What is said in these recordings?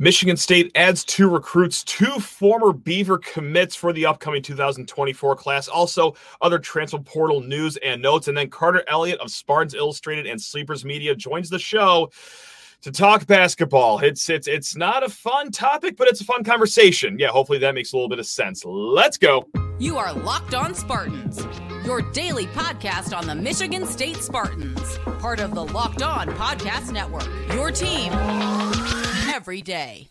Michigan State adds two recruits, two former Beaver commits for the upcoming 2024 class. Also, other transfer portal news and notes. And then Carter Elliott of Spartans Illustrated and Sleepers Media joins the show to talk basketball. It's it's it's not a fun topic, but it's a fun conversation. Yeah, hopefully that makes a little bit of sense. Let's go. You are Locked On Spartans, your daily podcast on the Michigan State Spartans, part of the Locked On Podcast Network. Your team every day.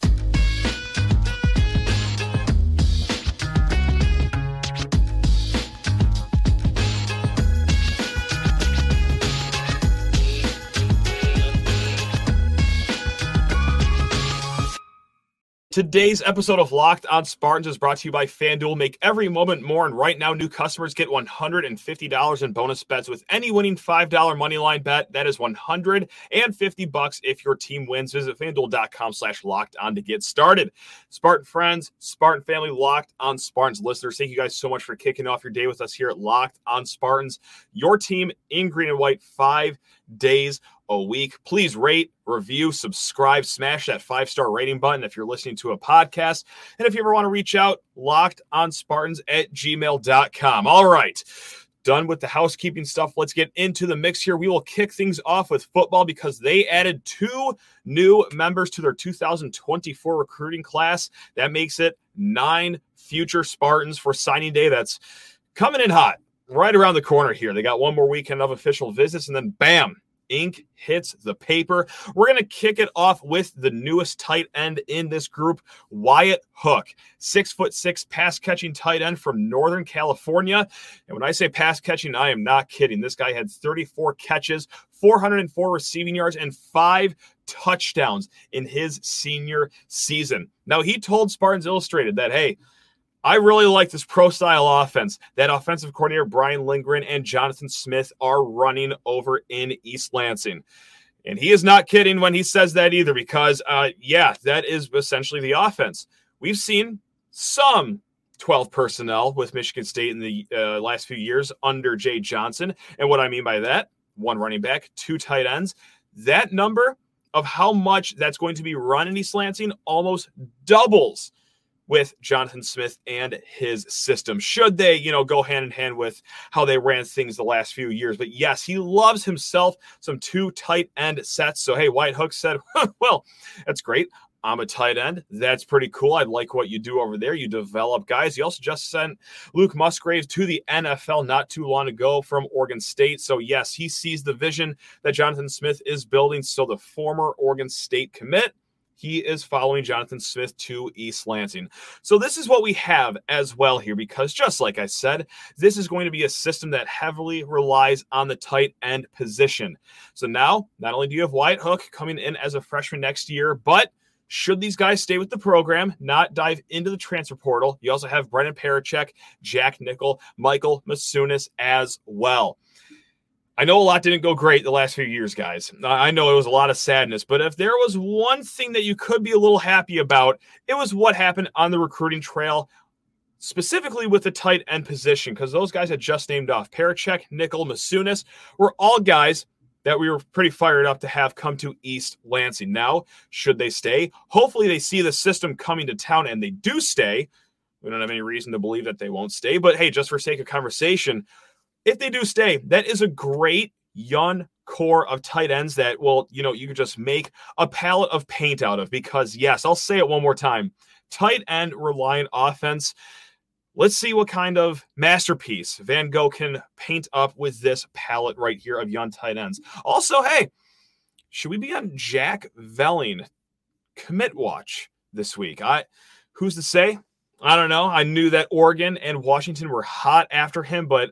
Today's episode of Locked on Spartans is brought to you by FanDuel. Make every moment more. And right now, new customers get $150 in bonus bets with any winning $5 money line bet. That is 150 bucks if your team wins. Visit fanduel.com slash locked on to get started. Spartan friends, Spartan family, Locked on Spartans listeners, thank you guys so much for kicking off your day with us here at Locked on Spartans. Your team in green and white, five days a week. Please rate, review, subscribe, smash that five star rating button if you're listening to a podcast. And if you ever want to reach out, locked on Spartans at gmail.com. All right. Done with the housekeeping stuff. Let's get into the mix here. We will kick things off with football because they added two new members to their 2024 recruiting class. That makes it nine future Spartans for signing day. That's coming in hot right around the corner here. They got one more weekend of official visits, and then bam, ink hits the paper. We're going to kick it off with the newest tight end in this group, Wyatt Hook, six foot six pass catching tight end from Northern California. And when I say pass catching, I am not kidding. This guy had 34 catches, 404 receiving yards, and five touchdowns in his senior season. Now, he told Spartans Illustrated that, hey, I really like this pro style offense that offensive coordinator Brian Lindgren and Jonathan Smith are running over in East Lansing. And he is not kidding when he says that either, because, uh, yeah, that is essentially the offense. We've seen some 12 personnel with Michigan State in the uh, last few years under Jay Johnson. And what I mean by that, one running back, two tight ends. That number of how much that's going to be run in East Lansing almost doubles with Jonathan Smith and his system. Should they, you know, go hand in hand with how they ran things the last few years. But yes, he loves himself some two tight end sets. So hey, Wyatt Hook said, well, that's great. I'm a tight end. That's pretty cool. I like what you do over there. You develop guys. He also just sent Luke Musgrave to the NFL not too long ago from Oregon State. So, yes, he sees the vision that Jonathan Smith is building. So, the former Oregon State commit he is following Jonathan Smith to East Lansing. So, this is what we have as well here, because just like I said, this is going to be a system that heavily relies on the tight end position. So, now not only do you have Wyatt Hook coming in as a freshman next year, but should these guys stay with the program, not dive into the transfer portal, you also have Brennan Parachek, Jack Nickel, Michael Masunas as well. I know a lot didn't go great the last few years, guys. I know it was a lot of sadness, but if there was one thing that you could be a little happy about, it was what happened on the recruiting trail, specifically with the tight end position, because those guys had just named off Parachek, Nickel, Masunas were all guys that we were pretty fired up to have come to East Lansing. Now, should they stay? Hopefully, they see the system coming to town and they do stay. We don't have any reason to believe that they won't stay, but hey, just for sake of conversation, if they do stay, that is a great young core of tight ends that will, you know, you could just make a palette of paint out of because, yes, I'll say it one more time tight end reliant offense. Let's see what kind of masterpiece Van Gogh can paint up with this palette right here of young tight ends. Also, hey, should we be on Jack Velling commit watch this week? I who's to say? I don't know. I knew that Oregon and Washington were hot after him, but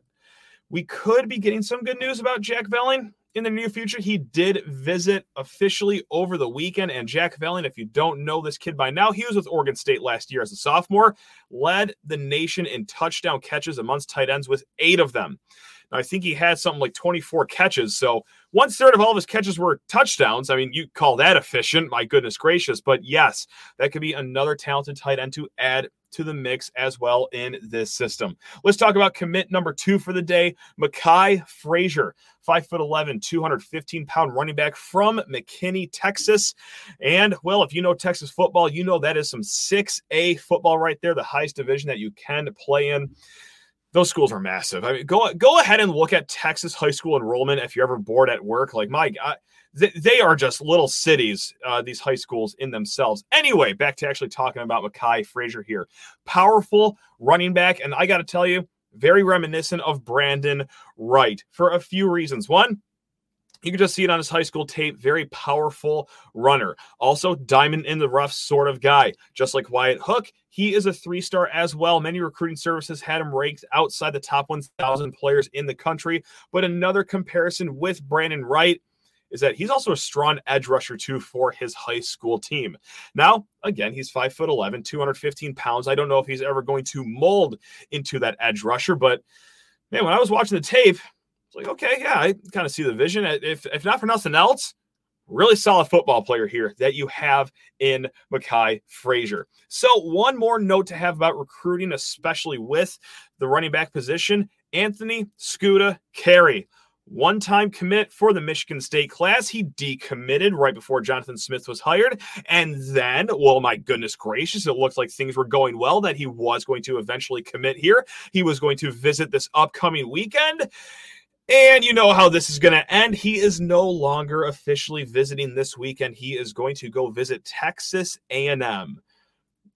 we could be getting some good news about Jack Velling in the near future. He did visit officially over the weekend. And Jack Velling, if you don't know this kid by now, he was with Oregon State last year as a sophomore, led the nation in touchdown catches amongst tight ends with eight of them. Now, I think he had something like 24 catches. So one third of all of his catches were touchdowns. I mean, you call that efficient, my goodness gracious. But yes, that could be another talented tight end to add to the mix as well in this system. Let's talk about commit number two for the day, Makhi Frazier, 5'11, 215 pound running back from McKinney, Texas. And well, if you know Texas football, you know that is some 6A football right there, the highest division that you can play in those schools are massive. I mean, go go ahead and look at Texas high school enrollment if you're ever bored at work. Like my God, they, they are just little cities. Uh, these high schools in themselves. Anyway, back to actually talking about Makhi Frazier here. Powerful running back, and I got to tell you, very reminiscent of Brandon Wright for a few reasons. One, you can just see it on his high school tape. Very powerful runner. Also, diamond in the rough sort of guy. Just like Wyatt Hook, he is a three star as well. Many recruiting services had him ranked outside the top 1,000 players in the country. But another comparison with Brandon Wright is that he's also a strong edge rusher too for his high school team. Now, again, he's five foot 11, 215 pounds. I don't know if he's ever going to mold into that edge rusher, but man, when I was watching the tape, it's like, okay, yeah, I kind of see the vision. If, if not for nothing else, really solid football player here that you have in Makhi Frazier. So, one more note to have about recruiting, especially with the running back position Anthony Scuda Carey. One time commit for the Michigan State class. He decommitted right before Jonathan Smith was hired. And then, well, my goodness gracious, it looked like things were going well that he was going to eventually commit here. He was going to visit this upcoming weekend. And you know how this is going to end. He is no longer officially visiting this weekend. He is going to go visit Texas A&M.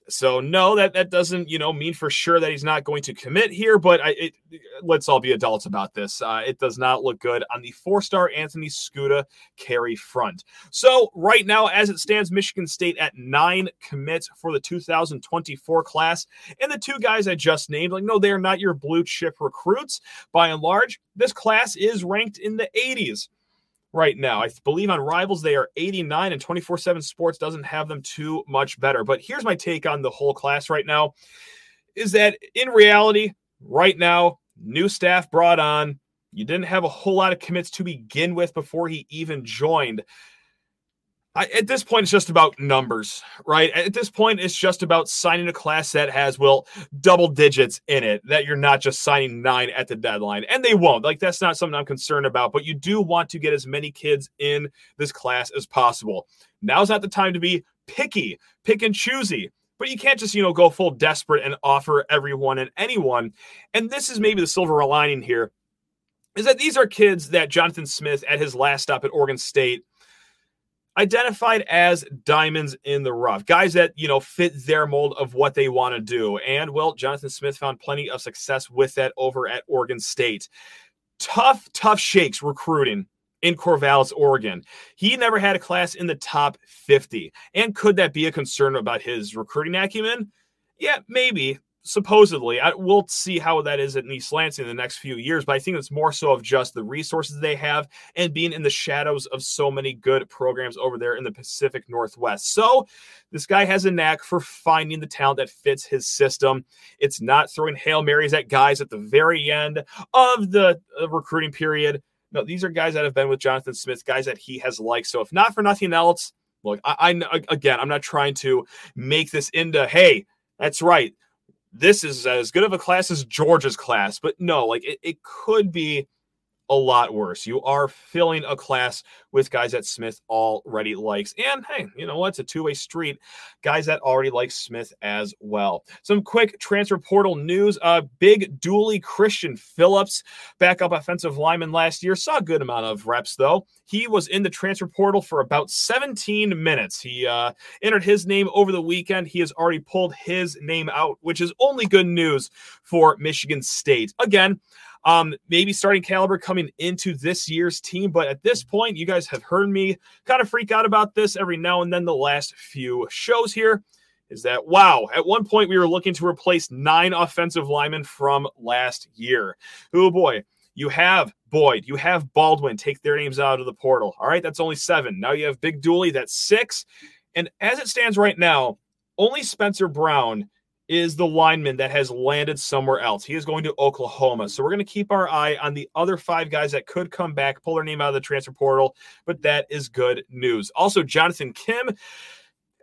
So no, that that doesn't you know mean for sure that he's not going to commit here. But I, it, let's all be adults about this. Uh, it does not look good on the four-star Anthony Scuda carry front. So right now, as it stands, Michigan State at nine commits for the 2024 class, and the two guys I just named, like no, they are not your blue chip recruits. By and large, this class is ranked in the 80s right now. I believe on Rivals they are 89 and 24/7 Sports doesn't have them too much better. But here's my take on the whole class right now is that in reality, right now, new staff brought on, you didn't have a whole lot of commits to begin with before he even joined. I, at this point, it's just about numbers, right? At this point, it's just about signing a class that has, well, double digits in it, that you're not just signing nine at the deadline. And they won't. Like, that's not something I'm concerned about, but you do want to get as many kids in this class as possible. Now's not the time to be picky, pick and choosy. But you can't just, you know, go full desperate and offer everyone and anyone. And this is maybe the silver lining here is that these are kids that Jonathan Smith at his last stop at Oregon State identified as diamonds in the rough, guys that, you know, fit their mold of what they want to do. And well, Jonathan Smith found plenty of success with that over at Oregon State. Tough, tough shakes recruiting in Corvallis, Oregon. He never had a class in the top 50. And could that be a concern about his recruiting acumen? Yeah, maybe supposedly I, we'll see how that is at East Lansing in the next few years but i think it's more so of just the resources they have and being in the shadows of so many good programs over there in the pacific northwest. So this guy has a knack for finding the talent that fits his system. It's not throwing hail marys at guys at the very end of the uh, recruiting period. No these are guys that have been with jonathan smith guys that he has liked. So if not for nothing else look I, I again i'm not trying to make this into hey that's right this is as good of a class as Georgia's class, but no, like it, it could be a lot worse. You are filling a class with guys that Smith already likes. And hey, you know what? It's a two way street. Guys that already like Smith as well. Some quick transfer portal news. Uh, big dually Kristian Phillips, backup offensive lineman last year, saw a good amount of reps though. He was in the transfer portal for about 17 minutes. He uh, entered his name over the weekend. He has already pulled his name out, which is only good news for Michigan State. Again, um, maybe starting caliber coming into this year's team. But at this point, you guys have heard me kind of freak out about this every now and then the last few shows here. Is that wow? At one point, we were looking to replace nine offensive linemen from last year. Oh boy, you have Boyd, you have Baldwin take their names out of the portal. All right, that's only seven. Now you have Big Dooley, that's six. And as it stands right now, only Spencer Brown is the lineman that has landed somewhere else. He is going to Oklahoma. So we're going to keep our eye on the other five guys that could come back, pull their name out of the transfer portal, but that is good news. Also, Jonathan Kim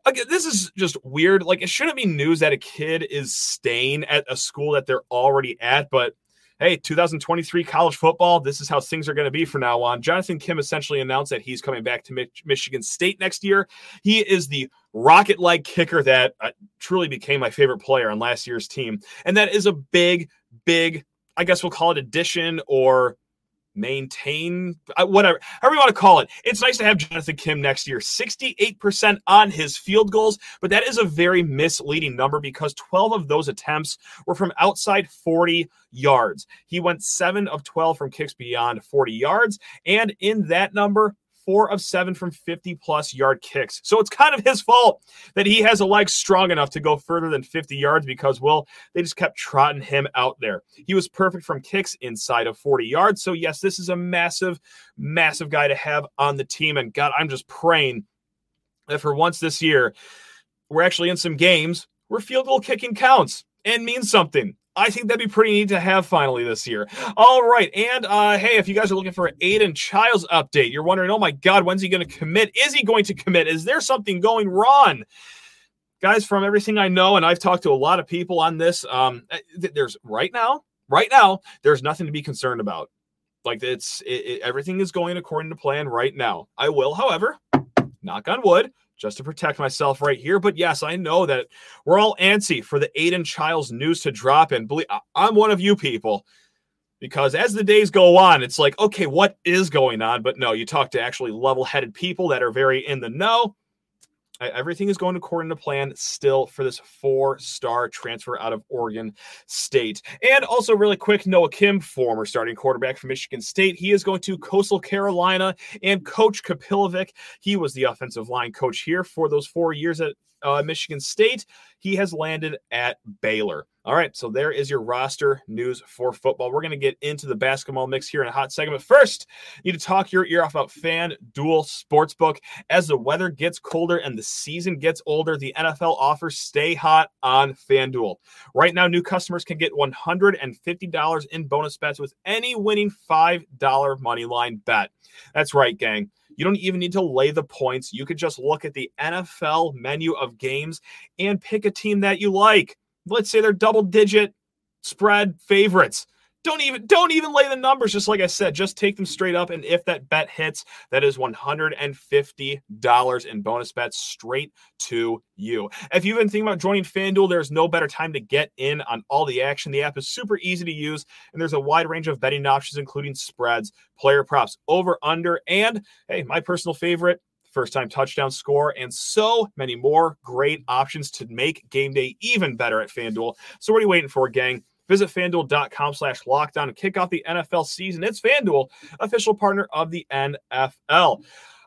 again, this is just weird. Like, it shouldn't be news that a kid is staying at a school that they're already at, but hey, 2023 college football, this is how things are going to be from now on. Jonathan Kim essentially announced that he's coming back to Mich- Michigan State next year. He is the rocket like kicker that uh, truly became my favorite player on last year's team. And that is a big, big, I guess we'll call it addition or maintain uh, whatever however you want to call it. It's nice to have jonathan kim next year. 68% on his field goals but that is a very misleading number because 12 of those attempts were from outside 40 yards. He went 7 of 12 from kicks beyond 40 yards and in that number four of seven from 50 plus yard kicks. So it's kind of his fault that he has a leg strong enough to go further than 50 yards because, well, they just kept trotting him out there. He was perfect from kicks inside of 40 yards. So, yes, this is a massive, massive guy to have on the team. And God, I'm just praying that for once this year, we're actually in some games where field goal kicking counts and means something. I think that'd be pretty neat to have finally this year. All right. And uh, hey, if you guys are looking for an Aidan Chiles update, you're wondering, oh my God, when's he going to commit? Is he going to commit? Is there something going wrong? Guys, from everything I know, and I've talked to a lot of people on this, um, eh, there's right now, right now, there's nothing to be concerned about. Like it's it, it, everything is going according to plan right now. I will, however, knock on wood, just to protect myself right here. But yes, I know that we're all antsy for the Aidan Chiles news to drop. And believe I'm one of you people because as the days go on, it's like, okay, what is going on? But no, you talk to actually level headed people that are very in the know. Everything is going according to plan still for this four star transfer out of Oregon State. And also, really quick Noah Kim, former starting quarterback for Michigan State, he is going to Coastal Carolina and Coach Kapilovic. He was the offensive line coach here for those four years at uh, Michigan State. He has landed at Baylor. All right, so there is your roster news for football. We're going to get into the basketball mix here in a hot segment. First, you need to talk your ear off about FanDuel Sportsbook. As the weather gets colder and the season gets older, the NFL offers stay hot on FanDuel. Right now, new customers can get $150 in bonus bets with any winning $5 money line bet. That's right, gang. You don't even need to lay the points. You could just look at the NFL menu of games and pick a team that you like let's say they're double digit spread favorites. Don't even don't even lay the numbers. Just like I said, just take them straight up. And if that bet hits, that is one hundred and fifty dollars in bonus bets straight to you. If you've been thinking about joining FanDuel, there's no better time to get in on all the action. The app is super easy to use, and there's a wide range of betting options, including spreads, player props, over under, and hey, my personal favorite, first time touchdown score, and so many more great options to make game day even better at FanDuel. So, what are you waiting for, gang? Visit fanduel.com slash lockdown and kick off the NFL season. It's FanDuel, official partner of the NFL.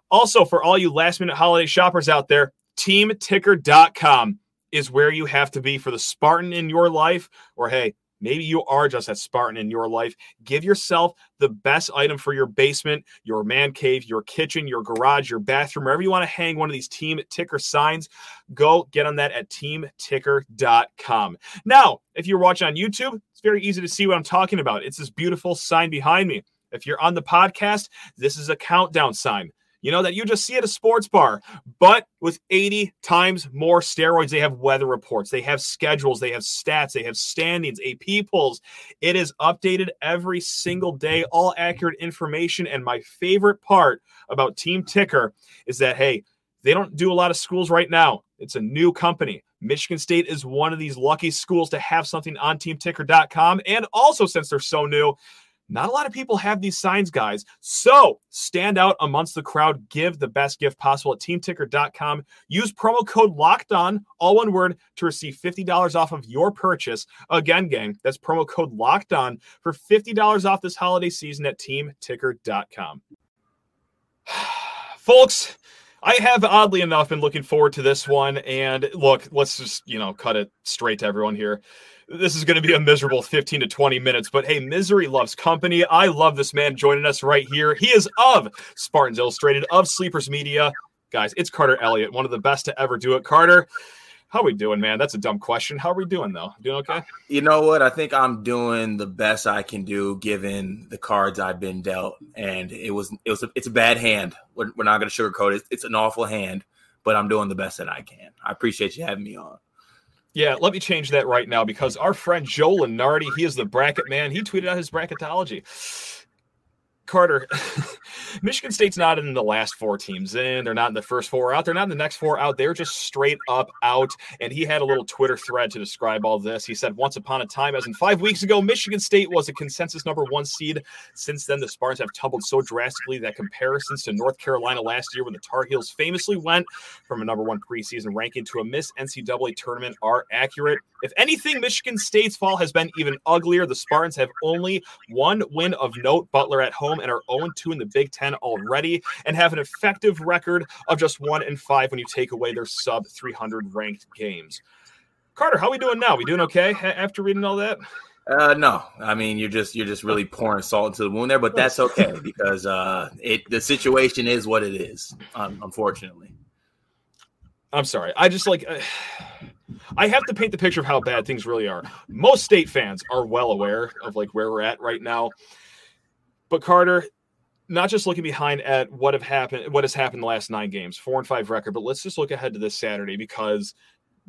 Also, for all you last minute holiday shoppers out there, teamticker.com is where you have to be for the Spartan in your life, or hey, Maybe you are just that Spartan in your life. Give yourself the best item for your basement, your man cave, your kitchen, your garage, your bathroom, wherever you want to hang one of these team ticker signs. Go get on that at teamticker.com. Now, if you're watching on YouTube, it's very easy to see what I'm talking about. It's this beautiful sign behind me. If you're on the podcast, this is a countdown sign you know, that you just see at a sports bar, but with 80 times more steroids. They have weather reports, they have schedules, they have stats, they have standings, AP polls. It is updated every single day, all accurate information. And my favorite part about Team Ticker is that, hey, they don't do a lot of schools right now. It's a new company. Michigan State is one of these lucky schools to have something on teamticker.com. And also, since they're so new, not a lot of people have these signs, guys. So stand out amongst the crowd. Give the best gift possible at teamticker.com. Use promo code locked on, all one word, to receive $50 off of your purchase. Again, gang, that's promo code locked on for $50 off this holiday season at teamticker.com. Folks, I have oddly enough been looking forward to this one. And look, let's just, you know, cut it straight to everyone here this is going to be a miserable 15 to 20 minutes. But hey, misery loves company. I love this man joining us right here. He is of Spartans Illustrated, of Sleepers Media. Guys, it's Carter Elliott, one of the best to ever do it. Carter, how are we doing, man? That's a dumb question. How are we doing, though? Doing okay? You know what? I think I'm doing the best I can do given the cards I've been dealt, and it was it was a, it's a bad hand. We're, we're not going to sugarcoat it. It's an awful hand, but I'm doing the best that I can. I appreciate you having me on. Yeah, let me change that right now because our friend Joe Lunardi, he is the bracket man. He tweeted out his bracketology. Carter, Michigan State's not in the last four teams in. They're not in the first four out. They're not in the next four out. They're just straight up out. And he had a little Twitter thread to describe all this. He said, Once upon a time, as in five weeks ago, Michigan State was a consensus number one seed. Since then, the Spartans have tumbled so drastically that comparisons to North Carolina last year, when the Tar Heels famously went from a number one preseason ranking to a Miss NCAA tournament, are accurate. If anything, Michigan State's fall has been even uglier. The Spartans have only one win of note, Butler at home, and are 0 2 in the Big Ten already, and have an effective record of just 1 and 5 when you take away their sub 300 ranked games. Carter, how are we doing now? We doing okay after reading all that? Uh, no, I mean you're just you're just really pouring salt into the wound there, but that's okay because uh, it the situation is what it is. Um, unfortunately, I'm sorry. I just like. Uh, I have to paint the picture of how bad things really are. Most state fans are well aware of like where we're at right now. But Carter, not just looking behind at what have happened, what has happened the last nine games, four and five record, but let's just look ahead to this Saturday because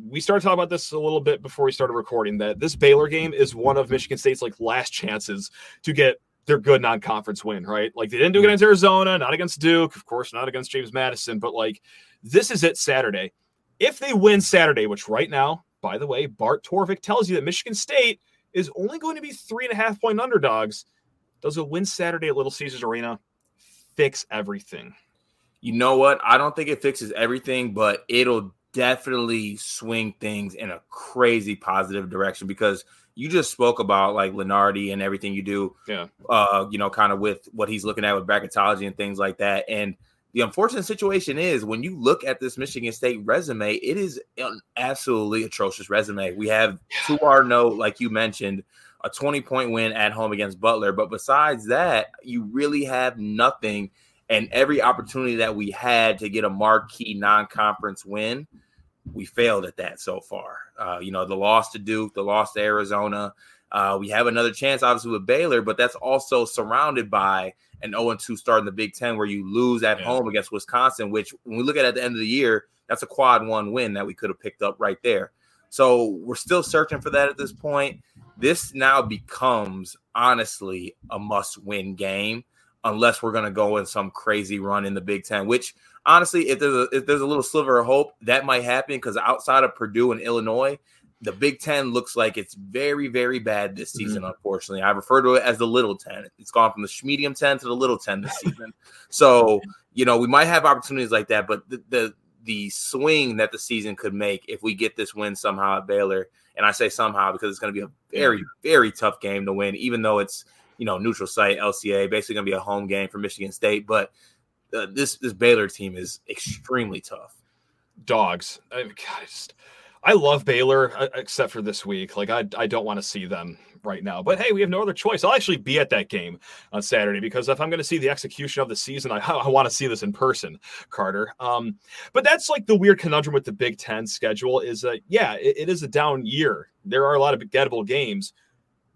we started talking about this a little bit before we started recording that this Baylor game is one of Michigan State's like last chances to get their good non-conference win, right? Like they didn't do it mm-hmm. against Arizona, not against Duke, of course, not against James Madison, but like this is it Saturday if they win Saturday, which right now, by the way, Bart Torvik tells you that Michigan State is only going to be three and a half point underdogs, does a win Saturday at Little Caesars Arena fix everything? You know what? I don't think it fixes everything, but it'll definitely swing things in a crazy positive direction because you just spoke about like Lunardi and everything you do. Yeah. Uh, you know, kind of with what he's looking at with bracketology and things like that. And the unfortunate situation is when you look at this Michigan State resume, it is an absolutely atrocious resume. We have, to our note, like you mentioned, a 20 point win at home against Butler. But besides that, you really have nothing. And every opportunity that we had to get a marquee non conference win, we failed at that so far. Uh, you know, the loss to Duke, the loss to Arizona. Uh, we have another chance, obviously, with Baylor, but that's also surrounded by an 0 2 start in the Big Ten where you lose at yeah. home against Wisconsin, which when we look at, at the end of the year, that's a quad one win that we could have picked up right there. So we're still searching for that at this point. This now becomes honestly a must win game unless we're going to go in some crazy run in the Big Ten, which honestly, if there's a, if there's a little sliver of hope, that might happen because outside of Purdue and Illinois, the Big Ten looks like it's very, very bad this season, mm-hmm. unfortunately. I refer to it as the little 10. It's gone from the medium 10 to the little 10 this season. so, you know, we might have opportunities like that, but the, the, the swing that the season could make if we get this win somehow at Baylor, and I say somehow because it's going to be a very, very tough game to win, even though it's, you know, neutral site, LCA, basically going to be a home game for Michigan State. But uh, this, this Baylor team is extremely tough. Dogs. I mean, God, just – I love Baylor uh, except for this week. Like I, I don't want to see them right now. But hey, we have no other choice. I'll actually be at that game on Saturday because if I'm going to see the execution of the season, I, I want to see this in person, Carter. Um, but that's like the weird conundrum with the Big Ten schedule is that yeah, it, it is a down year. There are a lot of gettable games.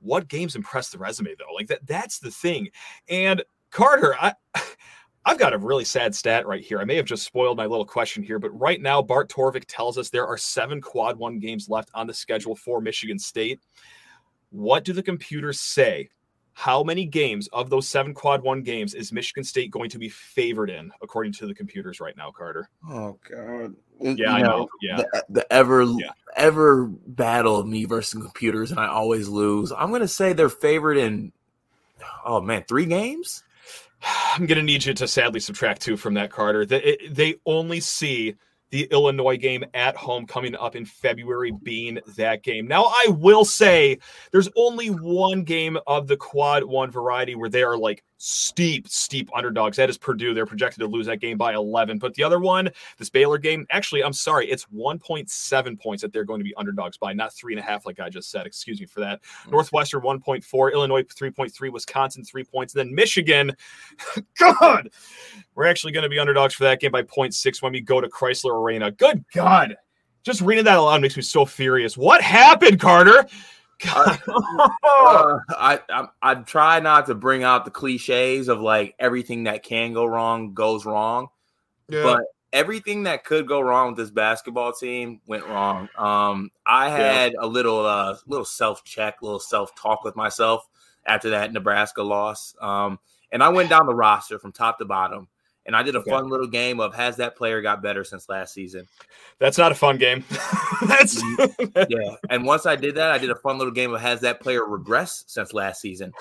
What games impress the resume though? Like that, that's the thing. And Carter, I. I've got a really sad stat right here. I may have just spoiled my little question here, but right now, Bart Torvik tells us there are seven quad one games left on the schedule for Michigan State. What do the computers say? How many games of those seven quad one games is Michigan State going to be favored in, according to the computers right now, Carter? Oh God! Uh, yeah, you I know. know. Yeah, the, the ever yeah. ever battle of me versus computers, and I always lose. I'm going to say they're favored in. Oh man, three games. I'm going to need you to sadly subtract two from that, Carter. They, they only see the Illinois game at home coming up in February being that game. Now, I will say there's only one game of the quad one variety where they are like steep, steep underdogs. That is Purdue. They're projected to lose that game by 11. But the other one, this Baylor game, actually, I'm sorry, it's 1.7 points that they're going to be underdogs by, not three and a half, like I just said. Excuse me for that. Mm-hmm. Northwestern 1.4, Illinois 3.3, Wisconsin 3 points, and then Michigan. God, we're actually going to be underdogs for that game by 0.6 when we go to Crisler Arena. Good God. Just reading that aloud makes me so furious. What happened, Carter? Uh, I, I I try not to bring out the cliches of like everything that can go wrong goes wrong, yeah. but everything that could go wrong with this basketball team went wrong. Um, I had yeah. a little uh, little self check, little self talk with myself after that Nebraska loss. Um, and I went down the roster from top to bottom and I did a okay. fun little game of has that player got better since last season? That's not a fun game. That's yeah. And once I did that, I did a fun little game of has that player regressed since last season?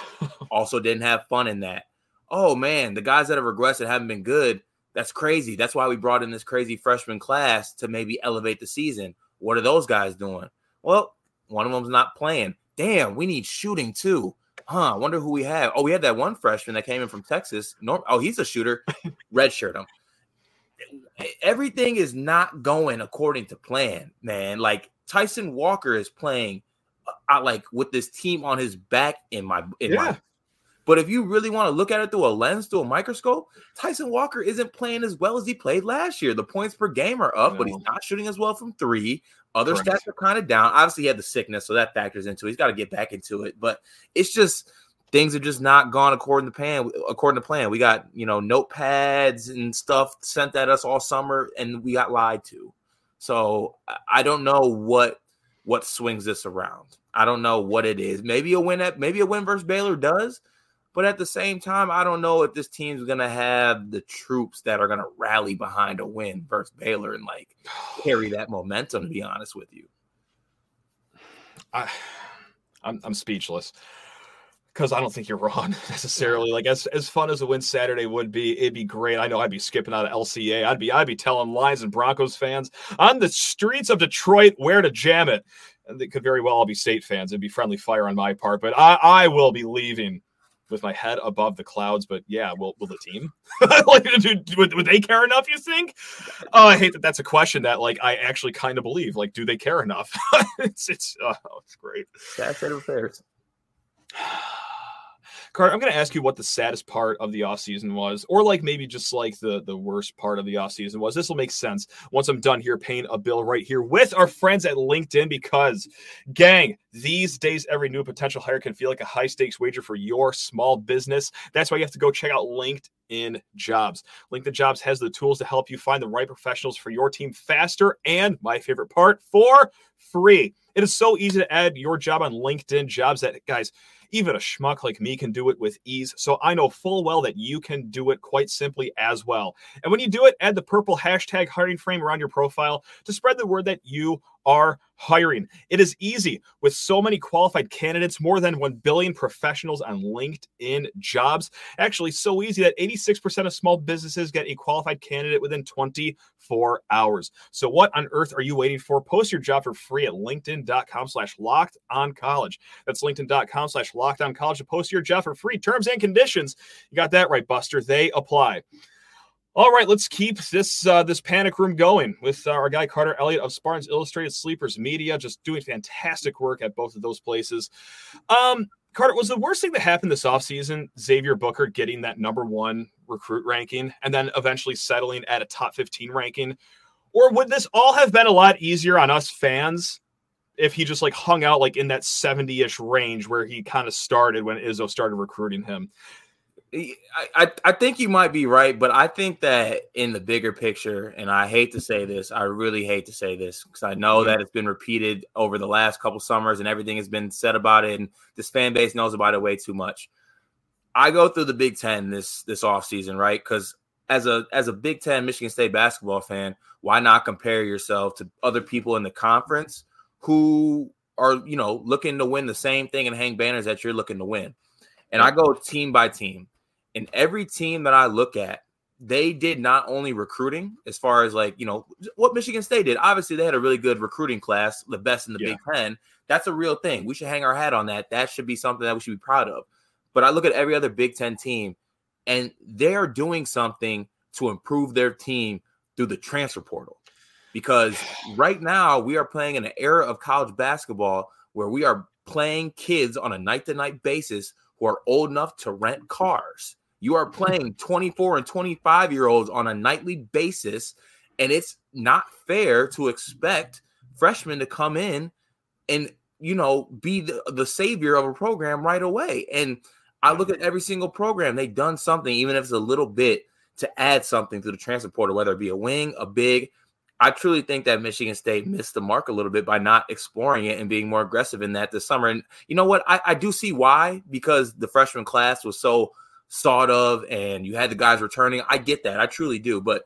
Also didn't have fun in that. Oh man, the guys that have regressed and haven't been good, that's crazy. That's why we brought in this crazy freshman class to maybe elevate the season. What are those guys doing? Well, one of them's not playing. Damn, we need shooting too huh, I wonder who we have. Oh, we had that one freshman that came in from Texas. Norm, oh, he's a shooter. Redshirt him. Everything is not going according to plan, man. Like Tyson Walker is playing, uh, I like with this team on his back in my in yeah. my. But if you really want to look at it through a lens, through a microscope, Tyson Walker isn't playing as well as he played last year. The points per game are up, no. but he's not shooting as well from three. Other Correct. stats are kind of down. Obviously, he had the sickness, so that factors into it. He's got to get back into it. But it's just things have just not gone according to plan. According to plan, we got you know notepads and stuff sent at us all summer, and we got lied to. So I don't know what what swings this around. I don't know what it is. Maybe a win at maybe a win versus Baylor does. But at the same time, I don't know if this team's gonna have the troops that are gonna rally behind a win versus Baylor and like carry that momentum. To be honest with you, I, I'm I'm speechless because I don't think you're wrong necessarily. Like as as fun as a win Saturday would be, it'd be great. I know I'd be skipping out of LCA. I'd be I'd be telling Lions and Broncos fans on the streets of Detroit where to jam it. And they could very well all be state fans. It'd be friendly fire on my part, but I, I will be leaving with my head above the clouds. But yeah, will will the team like would, would they care enough? You think? Oh, I hate that. That's a question that like I actually kind of believe. Like, do they care enough? it's it's oh, it's great. That's it affairs. I'm going to ask you what the saddest part of the offseason was, or like maybe just like the, the worst part of the offseason was. This will make sense once I'm done here paying a bill right here with our friends at LinkedIn because, gang, these days every new potential hire can feel like a high stakes wager for your small business. That's why you have to go check out LinkedIn Jobs. LinkedIn Jobs has the tools to help you find the right professionals for your team faster and, my favorite part, for free. It is so easy to add your job on LinkedIn Jobs that, guys, even a schmuck like me can do it with ease. So I know full well that you can do it quite simply as well. And when you do it, add the purple hashtag hiring frame around your profile to spread the word that you are hiring. It is easy with so many qualified candidates, more than 1 billion professionals on LinkedIn jobs. Actually, so easy that 86% of small businesses get a qualified candidate within 24 hours. So what on earth are you waiting for? Post your job for free at linkedin.com slash locked on college. That's linkedin.com slash locked on college to post your job for free. Terms and conditions. You got that right, Buster. They apply. All right, let's keep this uh, this panic room going with uh, our guy Carter Elliott of Spartans Illustrated Sleepers Media, just doing fantastic work at both of those places. Um, Carter, was the worst thing that happened this offseason Xavier Booker getting that number one recruit ranking and then eventually settling at a top 15 ranking? Or would this all have been a lot easier on us fans if he just like hung out like in that 70 ish range where he kind of started when Izzo started recruiting him? I, I think you might be right, but I think that in the bigger picture, and I hate to say this, I really hate to say this because I know mm-hmm. that it's been repeated over the last couple summers and everything has been said about it, and this fan base knows about it way too much. I go through the Big Ten this this off season, right? Because as a as a Big Ten Michigan State basketball fan, why not compare yourself to other people in the conference who are you know looking to win the same thing and hang banners that you're looking to win? And I go team by team and every team that I look at, they did not only recruiting as far as like, you know, what Michigan State did. Obviously, they had a really good recruiting class, the best in the yeah. Big Ten. That's a real thing. We should hang our hat on that. That should be something that we should be proud of. But I look at every other Big Ten team, and they are doing something to improve their team through the transfer portal. Because right now we are playing in an era of college basketball where we are playing kids on a night to night basis who are old enough to rent cars. You are playing 24 and 25 year olds on a nightly basis, and it's not fair to expect freshmen to come in and you know be the, the savior of a program right away. And I look at every single program, they've done something, even if it's a little bit, to add something to the transfer portal, whether it be a wing, a big. I truly think that Michigan State missed the mark a little bit by not exploring it and being more aggressive in that this summer. And you know what? I, I do see why because the freshman class was so sought of and you had the guys returning. I get that. I truly do. But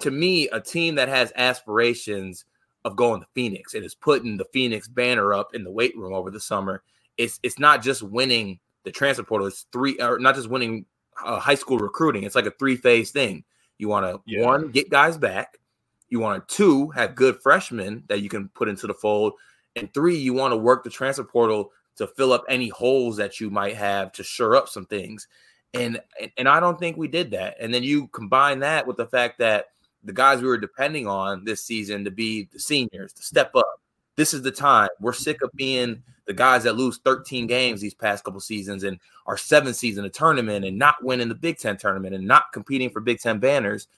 to me, a team that has aspirations of going to Phoenix and is putting the Phoenix banner up in the weight room over the summer, it's it's not just winning the transfer portal. It's three or not just winning uh, high school recruiting. It's like a three phase thing. You want to yeah. one get guys back. You want to two have good freshmen that you can put into the fold, and three you want to work the transfer portal to fill up any holes that you might have to shore up some things. And and I don't think we did that. And then you combine that with the fact that the guys we were depending on this season to be the seniors to step up. This is the time. We're sick of being the guys that lose 13 games these past couple seasons and our seventh season of tournament and not winning the Big Ten tournament and not competing for Big Ten banners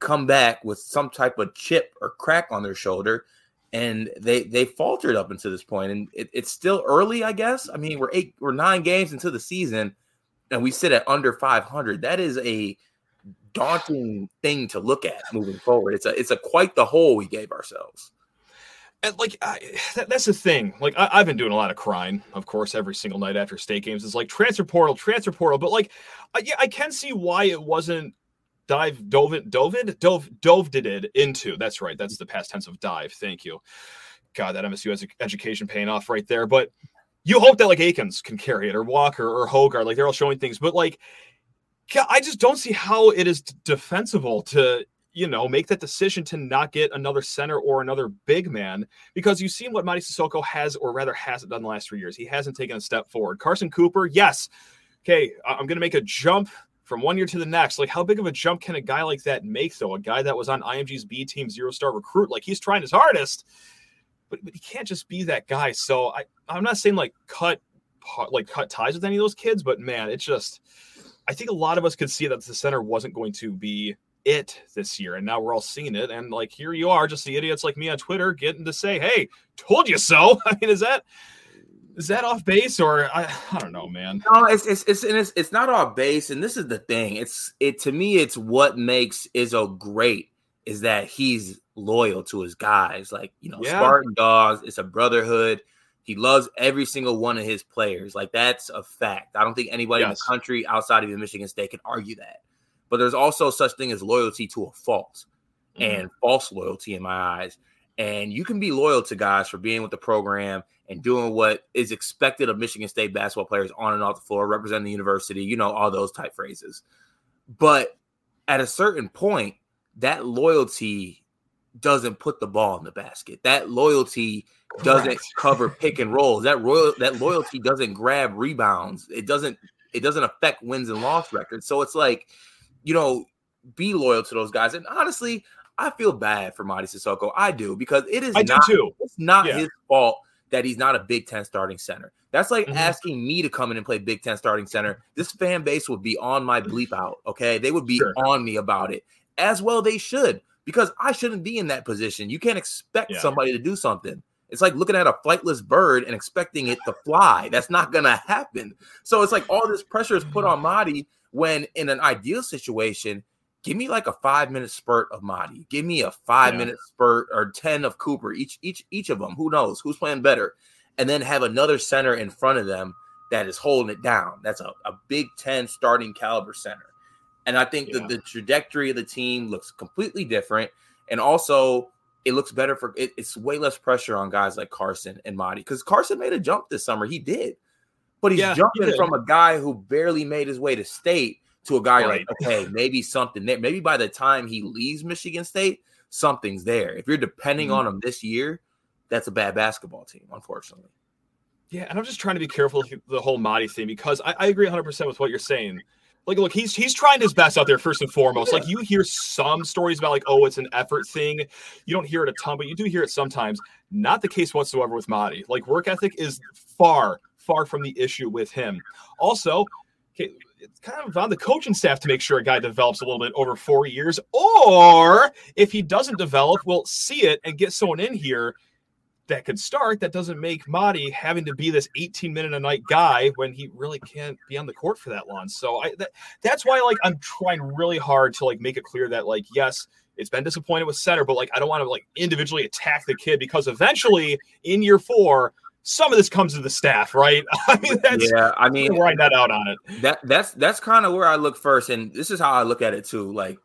come back with some type of chip or crack on their shoulder and they they faltered up until this point and it, it's still early i guess i mean we're eight we're nine games into the season and we sit at under 500 that is a daunting thing to look at moving forward it's a it's a quite the hole we gave ourselves and like I, that, that's the thing. Like I, have been doing a lot of crying, of course, every single night after state games. It's like transfer portal, transfer portal. But like, I, yeah, I can see why it wasn't dive dove dove dove dove did it into. That's right. That's the past tense of dive. Thank you. God, that MSU has education paying off right there. But you hope that like Akins can carry it or Walker or Hoggard, like they're all showing things. But like, I just don't see how it is defensible to you know, make that decision to not get another center or another big man because you've seen what Mady Sissoko has, or rather hasn't done the last three years. He hasn't taken a step forward. Carson Cooper, yes. Okay, I'm to make a jump from one year to the next. Like, how big of a jump can a guy like that make, though? A guy that was on IMG's B team zero star recruit, like he's trying his hardest, but, but he can't just be that guy. So I, I'm not saying like cut like cut ties with any of those kids, but man, it's just I think a lot of us could see that the center wasn't going to be it this year. And now we're all seeing it. And like, here you are, just the idiots like me on Twitter getting to say, Hey, told you so. I mean, is that, is that off base or I, I don't know, man. No, it's it's it's, it's it's not off base, and this is the thing. It's it to me. It's what makes Izzo great is that he's loyal to his guys. Like you know, yeah. Spartan Dogs. It's a brotherhood. He loves every single one of his players. Like that's a fact. I don't think anybody yes. in the country outside of Michigan State can argue that but there's also such thing as loyalty to a fault mm-hmm. and false loyalty in my eyes. And you can be loyal to guys for being with the program and doing what is expected of Michigan State basketball players on and off the floor, representing the university, you know, all those type phrases. But at a certain point, that loyalty doesn't put the ball in the basket. That loyalty doesn't Correct. cover pick and rolls. That royal that loyalty doesn't grab rebounds. It doesn't it doesn't affect wins and loss records. So it's like you know, be loyal to those guys. And honestly, I feel bad for Mady Sissoko. I do because it is I not, do too. It's not yeah. his fault that he's not a Big Ten starting center. That's like mm-hmm. asking me to come in and play Big Ten starting center. This fan base would be on my bleep out. Okay, they would be sure. on me about it as well. They should because I shouldn't be in that position. You can't expect yeah. somebody to do something. It's like looking at a flightless bird and expecting it to fly. That's not gonna happen. So it's like all this pressure is put mm-hmm. on Mady when in an ideal situation, give me like a five minute spurt of Mady. Give me a five yeah. minute spurt or 10 of Cooper, each, each, each of them. Who knows who's playing better? And then have another center in front of them that is holding it down. That's a, a Big Ten starting caliber center. And I think yeah. that the trajectory of the team looks completely different. And also, it looks better for it, it's way less pressure on guys like Carson and Mady because Carson made a jump this summer. He did but he's yeah, jumping he from a guy who barely made his way to state to a guy right. like, okay, maybe something there. Maybe by the time he leaves Michigan State, something's there. If you're depending mm-hmm. on him this year, that's a bad basketball team, unfortunately. Yeah, and I'm just trying to be careful with the whole Mady thing because I, I agree 100 percent with what you're saying. Like, look, he's he's trying his best out there first and foremost. Yeah. Like, you hear some stories about like, oh, it's an effort thing. You don't hear it a ton, but you do hear it sometimes. Not the case whatsoever with Mady. Like, work ethic is far far from the issue with him. Also, okay, it's kind of on the coaching staff to make sure a guy develops a little bit over four years, or if he doesn't develop, we'll see it and get someone in here that could start, that doesn't make Mady having to be this 18 minute a night guy when he really can't be on the court for that long. So I that, that's why like I'm trying really hard to like make it clear that like yes, it's been disappointed with center, but like I don't want to like individually attack the kid because eventually in year four, some of this comes to the staff, right? I mean, that's yeah. I mean, write that out on it. That that's that's kind of where I look first, and this is how I look at it too. Like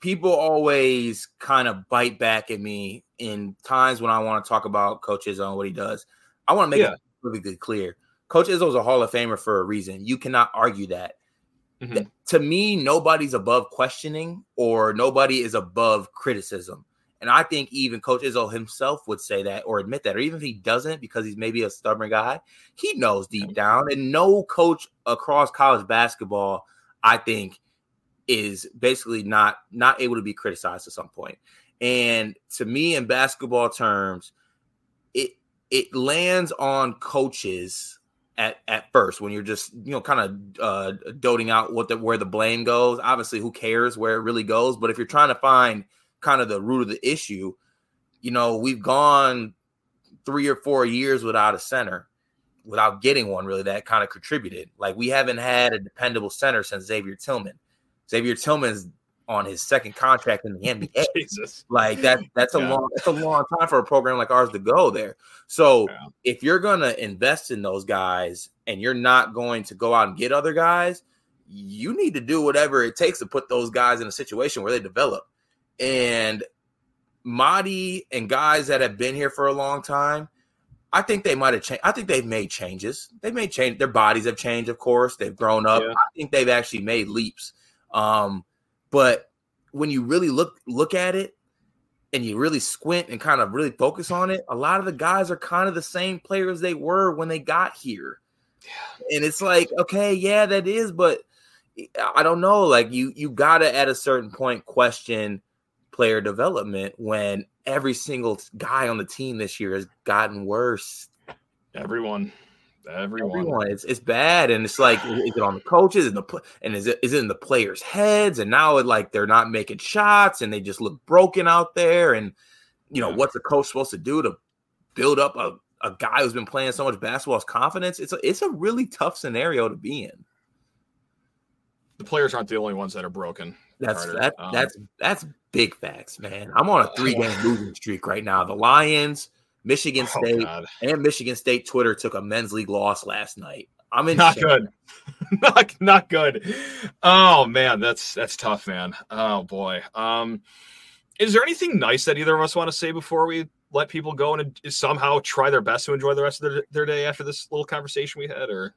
people always kind of bite back at me in times when I want to talk about Coach Izzo and what he does. I want to make yeah. it perfectly clear. Coach Izzo is a Hall of Famer for a reason. You cannot argue that. Mm-hmm. To me, nobody's above questioning or nobody is above criticism. And I think even Coach Izzo himself would say that or admit that, or even if he doesn't, because he's maybe a stubborn guy, he knows deep down. And no coach across college basketball, I think, is basically not not able to be criticized at some point. And to me, in basketball terms, it it lands on coaches at at first when you're just you know kind of uh, doting out what the where the blame goes. Obviously, who cares where it really goes? But if you're trying to find kind of the root of the issue, you know, we've gone three or four years without a center, without getting one really that kind of contributed. Like we haven't had a dependable center since Xavier Tillman. Xavier Tillman's on his second contract in the NBA. Jesus. Like that that's a yeah. long that's a long time for a program like ours to go there. So yeah. if you're gonna invest in those guys and you're not going to go out and get other guys, you need to do whatever it takes to put those guys in a situation where they develop. And Mady and guys that have been here for a long time, I think they might have changed. I think they've made changes. They've made change. Their bodies have changed, of course. They've grown up. Yeah. I think they've actually made leaps. Um, but when you really look look at it and you really squint and kind of really focus on it, a lot of the guys are kind of the same players they were when they got here. Yeah. And it's like, okay, yeah, that is, but I don't know. Like you, you gotta at a certain point question player development when every single guy on the team this year has gotten worse. Everyone. Everyone. Everyone. It's it's bad, and it's like is it on the coaches and the and is it is it in the players' heads? And now it like they're not making shots, and they just look broken out there. And you know what's the coach supposed to do to build up a, a guy who's been playing so much basketball's confidence? It's a it's a really tough scenario to be in. The players aren't the only ones that are broken. That's that, um, that's that's big facts, man. I'm on a three game losing streak right now. The Lions Michigan oh, State oh, and Michigan State Twitter took a men's league loss last night. I'm in not good. not not good. Oh man, that's that's tough, man. Oh boy. Um is there anything nice that either of us want to say before we let people go and somehow try their best to enjoy the rest of their, their day after this little conversation we had or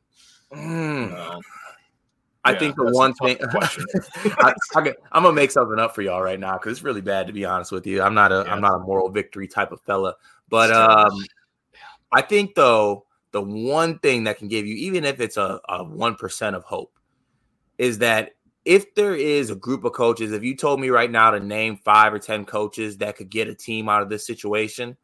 mm. I yeah, think the one thing I, am gonna make something up for y'all right now because it's really bad to be honest with you. I'm not a am not a moral victory type of fella, but um, I think though the one thing that can give you, even if it's a one percent of hope, is that if there is a group of coaches, if you told me right now to name five or ten coaches that could get a team out of this situation,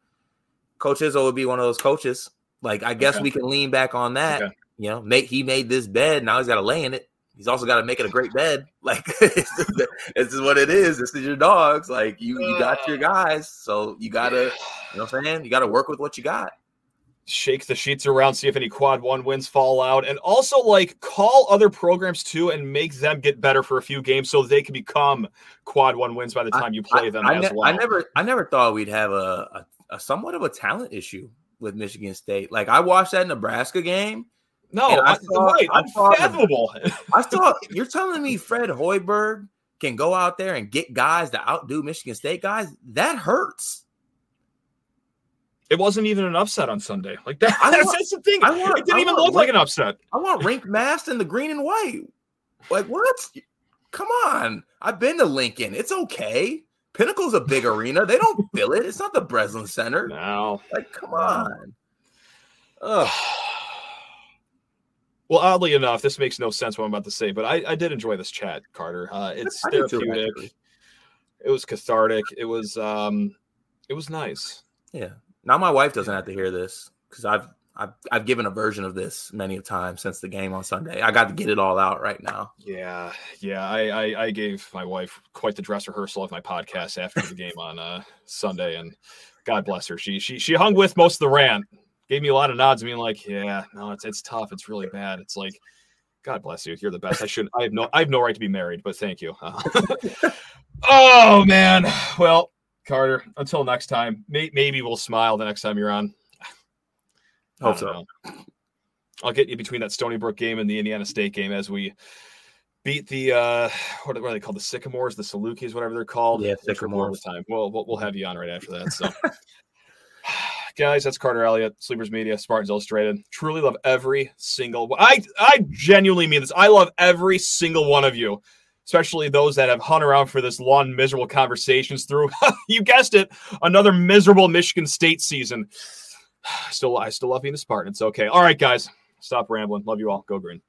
Coach Izzo would be one of those coaches. Like I guess okay. we can lean back on that. Okay. You know, make he made this bed, now he's got to lay in it he's also got to make it a great bed. Like this is what it is. This is your dogs. Like you, you got your guys. So you gotta, you know what I'm saying? You gotta work with what you got. Shake the sheets around, see if any quad one wins fall out, and also like call other programs too and make them get better for a few games so they can become quad one wins by the time I, you play I, them I, as ne- well. I never, I never thought we'd have a, a, a somewhat of a talent issue with Michigan State. Like I watched that Nebraska game no, I, saw, right, I unfathomable. I thought you're telling me Fred Hoiberg can go out there and get guys to outdo Michigan State guys. That hurts. It wasn't even an upset on Sunday. Like that, that's, want, that's the thing. Want, it didn't I even look like an upset. I want Rienk Mast in the green and white. Like what? Come on. I've been to Lincoln. It's okay. Pinnacle's a big arena. They don't fill it. It's not the Breslin Center. No. Like, come on. Ugh. Well, oddly enough, this makes no sense what I'm about to say, but I, I did enjoy this chat, Carter. Uh, it's therapeutic. it was cathartic. It was um, it was nice. Yeah. Now my wife doesn't have to hear this because I've I've I've given a version of this many a time since the game on Sunday. I got to get it all out right now. Yeah, yeah. I I, I gave my wife quite the dress rehearsal of my podcast after the game on uh, Sunday, and God bless her. She she she hung with most of the rant. Gave me a lot of nods, being like, "Yeah, no, it's it's tough. It's really bad." It's like, God bless you. You're the best. I should. I have no. I have no right to be married, but thank you. oh man. Well, Carter. Until next time. May, maybe we'll smile the next time you're on. Hope so. I'll get you between that Stony Brook game and the Indiana State game as we beat the uh what are, what are they called the Sycamores, the Salukis, whatever they're called. Yeah, Sycamores. The time. Well, we'll have you on right after that. So, guys, that's Carter Elliott, Sleepers Media, Spartans Illustrated. Truly love every single. I I genuinely mean this. I love every single one of you. Especially those that have hung around for this long, miserable conversations through, you guessed it, another miserable Michigan State season still I still love being a Spartan. It's okay. All right, guys. Stop rambling. Love you all. Go green.